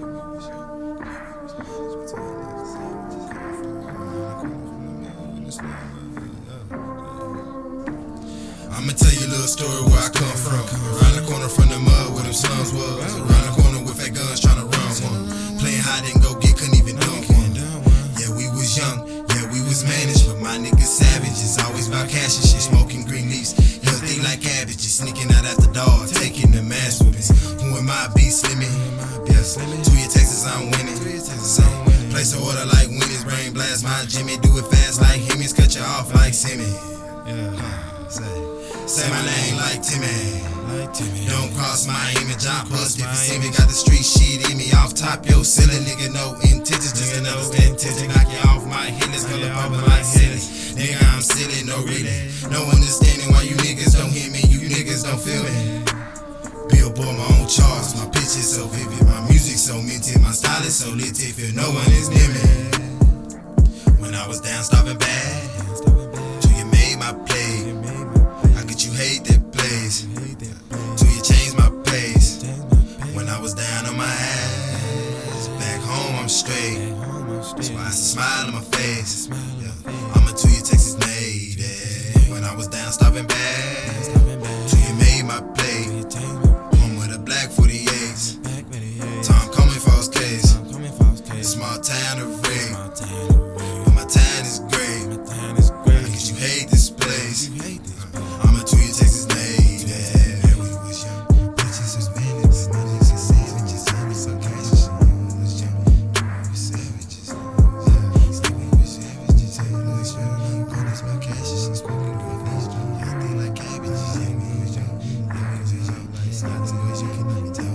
I'ma tell you a little story where I come from. Around the corner from the mud where them slums was. Around the corner with fat guns trying to run one. Playing hide and go get, couldn't even dunk one. Yeah, we was young, yeah, we was managed, but my niggas savages. Always about cash and shit, smoking green leaves. Healthy like cabbages, sneaking out after dark, I'm winning. Place an order like winners, brain blast my Jimmy. Do it fast like Hemmings, cut you off like Simmy. Yeah, say, say my name like Timmy. Don't cross my image, I bust if you see me. Got the street shit in me off top your silly nigga. No intentions, just another intention. Knock you off my head, let's color purple like silly. Nigga, I'm silly, no reading. No understanding why you niggas don't hear me, you niggas don't feel me. Billboard, my own charts, my pitch is so vivid, my music so is so lit, feel no one is near me. When I was down, stopping bad, till you made my play. How could you hate that place? Till you changed my place. When I was down on my ass, back home I'm straight. That's why I smile on my face. Yeah. I'm a Tulia Texas native. When I was down, stopping ways you can even tell.